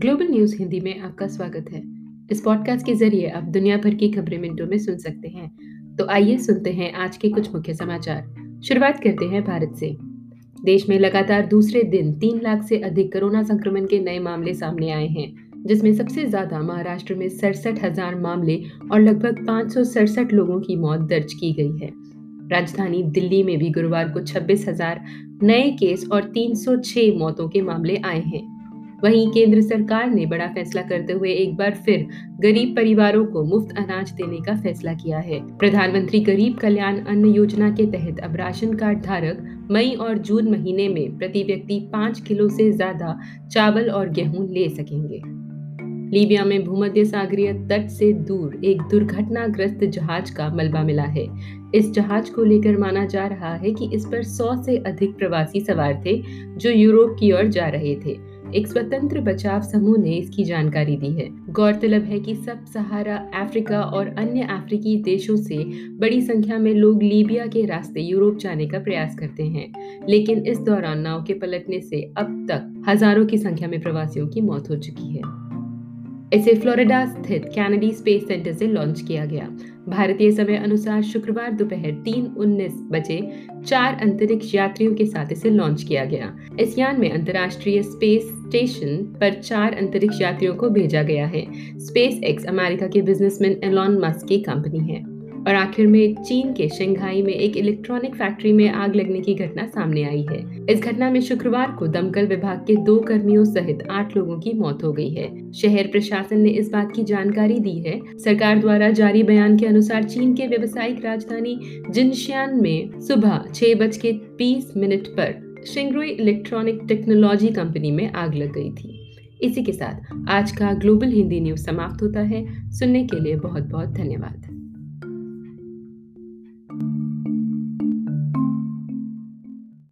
Global news Hindi में आपका स्वागत है। इस पॉडकास्ट के ज़रिए आप दुनिया भर की खबरें मिनटों में सुन सकते हैं। तो आइए सुनते हैं आज के कुछ मुख्य समाचार। शुरुआत करते हैं भारत से। देश में लगातार दूसरे दिन तीन लाख से अधिक कोरोना संक्रमण के नए मामले सामने आए हैं, जिसमें सबसे ज़्यादा महाराष्ट्र में सड़सठ हज़ार मामले और लगभग पाँच लोगों की मौत दर्ज की गई है। राजधानी दिल्ली में भी गुरुवार को छब्बीस हज़ार नए केस और 306 मौतों के मामले आए हैं। वहीं केंद्र सरकार ने बड़ा फैसला करते हुए एक बार फिर गरीब परिवारों को मुफ़्त अनाज देने का फैसला किया है। प्रधानमंत्री गरीब कल्याण अन्न योजना के तहत अब राशन कार्ड धारक मई और जून महीने में प्रति व्यक्ति पाँच किलो से ज़्यादा चावल और गेहूँ ले सकेंगे। लीबिया में भूमध्य सागरीय तट से दूर एक दुर्घटनाग्रस्त जहाज़ का मलबा मिला है। इस जहाज़ को लेकर माना जा रहा है कि इस पर 100 से अधिक प्रवासी सवार थे जो यूरोप की ओर जा रहे थे। एक स्वतंत्र बचाव समूह ने इसकी जानकारी दी है। गौरतलब है कि सब सहारा अफ्रीका और अन्य अफ्रीकी देशों से बड़ी संख्या में लोग लीबिया के रास्ते यूरोप जाने का प्रयास करते हैं, लेकिन इस दौरान नाव के पलटने से अब तक हज़ारों की संख्या में प्रवासियों की मौत हो चुकी है। इसे फ्लोरिडा स्थित कैनेडी स्पेस सेंटर से लॉन्च किया गया। भारतीय समय अनुसार शुक्रवार दोपहर तीन उन्नीस बजे चार अंतरिक्ष यात्रियों के साथ इसे लॉन्च किया गया। इस यान में अंतर्राष्ट्रीय स्पेस स्टेशन पर चार अंतरिक्ष यात्रियों को भेजा गया है। स्पेस एक्स अमेरिका के बिजनेसमैन एलॉन मस्क की कंपनी है। और आखिर में चीन के शंघाई में एक इलेक्ट्रॉनिक फैक्ट्री में आग लगने की घटना सामने आई है। इस घटना में शुक्रवार को दमकल विभाग के दो कर्मियों सहित आठ लोगों की मौत हो गई है। शहर प्रशासन ने इस बात की जानकारी दी है। सरकार द्वारा जारी बयान के अनुसार चीन के व्यवसायिक राजधानी जिनशियान में सुबह छह बज के बीस मिनट पर शिंग्रुई इलेक्ट्रॉनिक टेक्नोलॉजी कंपनी में आग लग गई थी। इसी के साथ आज का ग्लोबल हिंदी न्यूज़ समाप्त होता है। सुनने के लिए बहुत बहुत धन्यवाद।